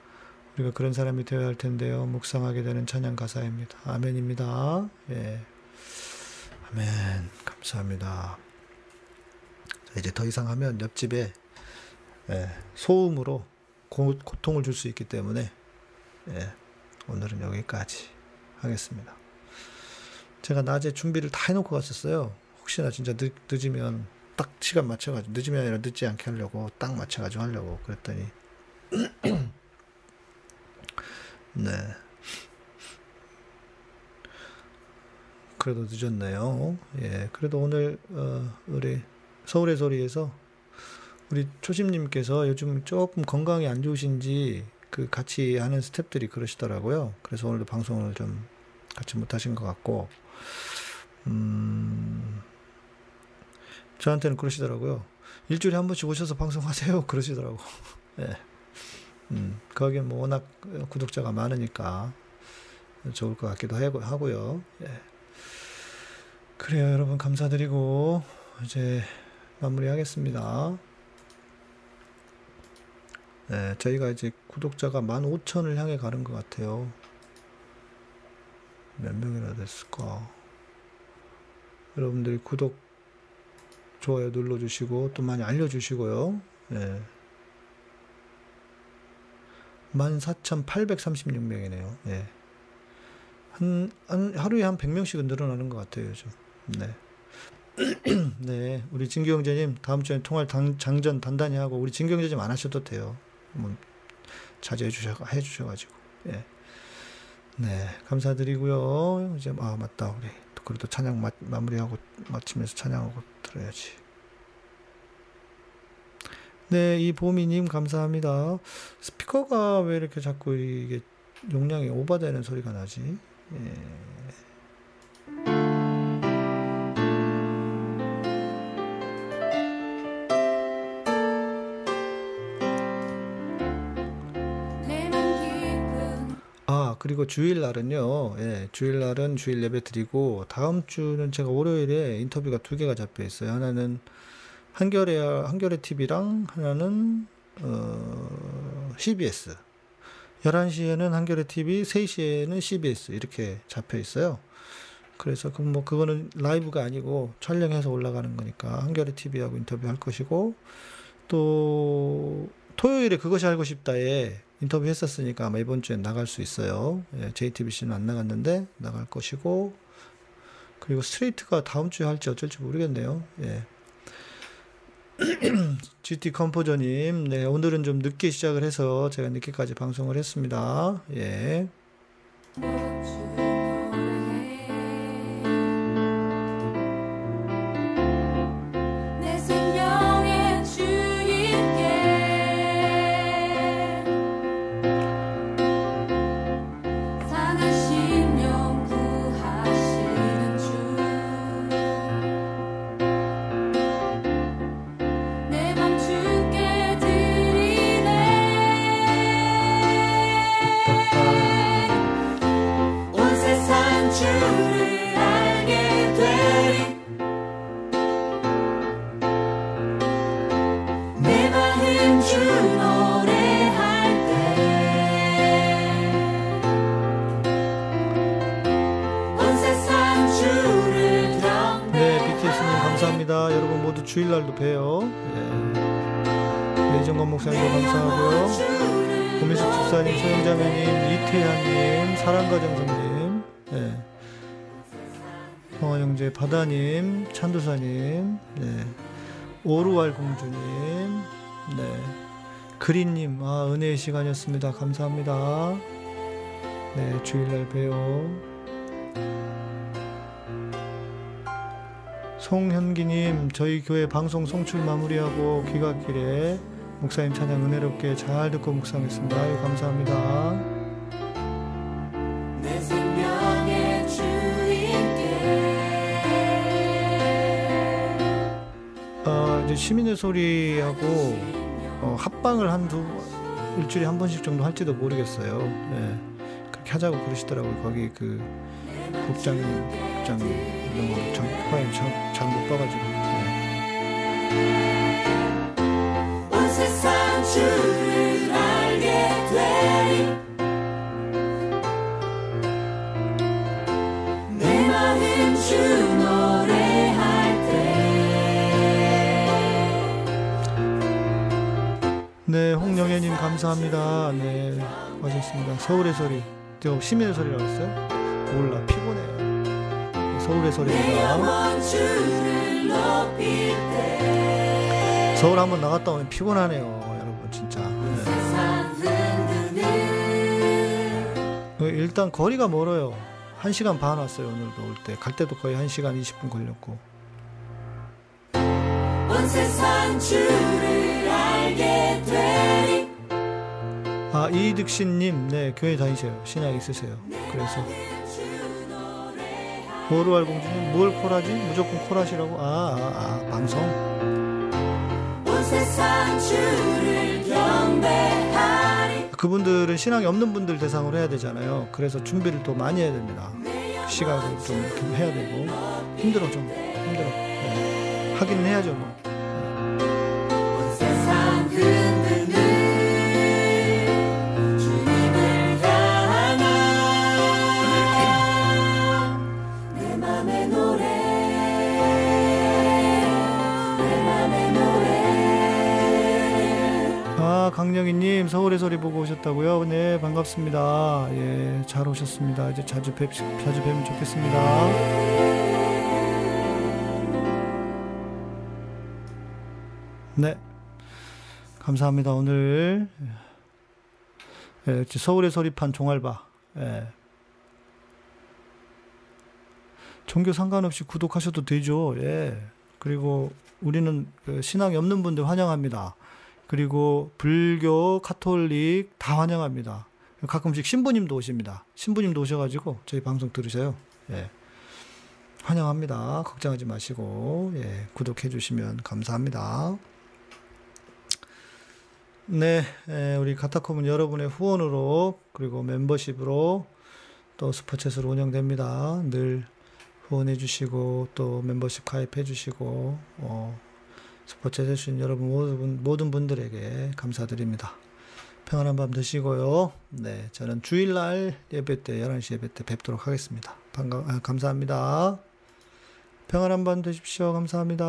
우리가 그런 사람이 되어야 할 텐데요. 묵상하게 되는 찬양 가사입니다. 아멘입니다. 예. 아멘. 감사합니다. 자, 이제 더 이상 하면 옆집에 예, 소음으로 고, 통을 줄 수 있기 때문에 예, 오늘은 여기까지 하겠습니다. 제가 낮에 준비를 다 해놓고 갔었어요. 혹시나 진짜 늦, 늦으면 딱 시간 맞춰가지고 늦으면 아니라 늦지 않게 하려고 딱 맞춰가지고 하려고 그랬더니 <clears throat> 네 그래도 늦었네요. 예 그래도 오늘 어, 우리 서울의 소리에서 우리 초심님께서 요즘 조금 건강이 안 좋으신지 그 같이 하는 스탭들이 그러시더라고요. 그래서 오늘도 방송을 좀 같이 못하신 것 같고, 음, 저한테는 그러시더라고요. 일주일에 한 번씩 오셔서 방송하세요. <laughs> 그러시더라고. 예. 네. 음, 거기에 뭐 워낙 구독자가 많으니까 좋을 것 같기도 하고요. 예. 그래요, 여러분 감사드리고 이제 마무리하겠습니다. 네, 저희가 이제 구독자가 15,000을 향해 가는 것 같아요. 몇 명이나 됐을까? 여러분들이 구독, 좋아요 눌러주시고, 또 많이 알려주시고요. 네. 14,836명이네요. 네. 한, 한, 하루에 한 100명씩은 늘어나는 것 같아요, 요즘. 네. <clears throat> 네, 우리 진규 형제님 다음 주에 통화 당, 장전 단단히 하고 우리 진규 형제님 안 하셔도 돼요. 뭐 자제해 주셔 해 주셔 가지고 예. 네 감사드리고요. 이제 아 맞다 우리 그래도 찬양 마, 마무리하고 마치면서 찬양하고 들어야지. 네, 이 보미님 감사합니다. 스피커가 왜 이렇게 자꾸 이게 용량이 오버되는 소리가 나지? 예. 그리고 주일날은요, 예, 주일날은 주일 예배 드리고, 다음 주는 제가 월요일에 인터뷰가 두 개가 잡혀 있어요. 하나는 한겨레, 한겨레 TV랑 하나는, 어, CBS. 11시에는 한겨레 TV, 3시에는 CBS. 이렇게 잡혀 있어요. 그래서 그 뭐 그거는 라이브가 아니고 촬영해서 올라가는 거니까 한겨레 TV하고 인터뷰 할 것이고 또 토요일에 그것이 알고 싶다에 인터뷰 했었으니까 아마 이번 주에 나갈 수 있어요. 예, JTBC는 안 나갔는데 나갈 것이고 그리고 스트레이트가 다음 주에 할지 어쩔지 모르겠네요. 예. <clears throat> GT 컴포저님, 네, 오늘은 좀 늦게 시작을 해서 제가 늦게까지 방송을 했습니다. 예. 주일날도 봬요. 예. 이정건 목사님 감사하고요. 고민숙 집사님, 소영자매님, 이태양님, 사랑가정성님, 예. 성화영재 바다님, 찬두사님, 네. 오루알 공주님, 네. 그린님, 아, 은혜의 시간이었습니다. 감사합니다. 네, 주일날 봬요. 송현기님, 저희 교회 방송 송출 마무리하고 귀갓길에 목사님 찬양 은혜롭게 잘 듣고 묵상했습니다. 아유, 감사합니다. 어, 이제 시민의 소리하고 어, 합방을 한 두 일주일에 한 번씩 정도 할지도 모르겠어요. 예. 그렇게 하자고 그러시더라고요. 거기 그 국장님, 국장님 이런 거 참, 화면 잘못 봐가지고. 예. 온 세상 주를 알게 되리 내 마음 주 노래할 때 네, 홍영애님 감사합니다. 네, 고하셨습니다. 서울의 소리. 저 시민의 소리라고 했어요? 몰라, 피곤해. 서울의 소리입니다. 때 서울 한번 나갔다 오면 피곤하네요, 여러분, 진짜. 네. 어, 일단 거리가 멀어요. 1시간 반 왔어요, 오늘도 올 때. 갈 때도 거의 1시간 20분 걸렸고. 아, 이득신님, 네, 교회 다니세요. 신앙 있으세요. 그래서. 보르알 공주님, 뭘 콜하지? 무조건 콜하시라고? 아, 아, 아, 방송. 그분들은 신앙이 없는 분들 대상으로 해야 되잖아요. 그래서 준비를 또 많이 해야 됩니다. 시각을 좀 이렇게 해야 되고. 힘들어, 좀. 힘들어. 네. 하긴 해야죠, 뭐. 강영희님, 서울의 소리 보고 오셨다고요? 네, 반갑습니다. 예, 잘 오셨습니다. 이제 자주 뵙, 자주 뵈면 좋겠습니다. 네, 감사합니다. 오늘, 예, 서울의 소리판 종알바, 예. 종교 상관없이 구독하셔도 되죠. 예. 그리고 우리는 그 신앙이 없는 분들 환영합니다. 그리고 불교, 카톨릭 다 환영합니다. 가끔씩 신부님도 오십니다. 신부님도 오셔가지고 저희 방송 들으셔요. 예. 환영합니다. 걱정하지 마시고 예, 구독해 주시면 감사합니다. 네, 예, 우리 카타콤은 여러분의 후원으로 그리고 멤버십으로 또 스포챗으로 운영됩니다. 늘 후원해 주시고 또 멤버십 가입해 주시고 어, 스포츠 해주신 여러분 모든, 모든 분들에게 감사드립니다. 평안한 밤 되시고요. 네, 저는 주일날 예배 때 11시 예배 때 뵙도록 하겠습니다. 반가, 아, 감사합니다. 평안한 밤 되십시오. 감사합니다.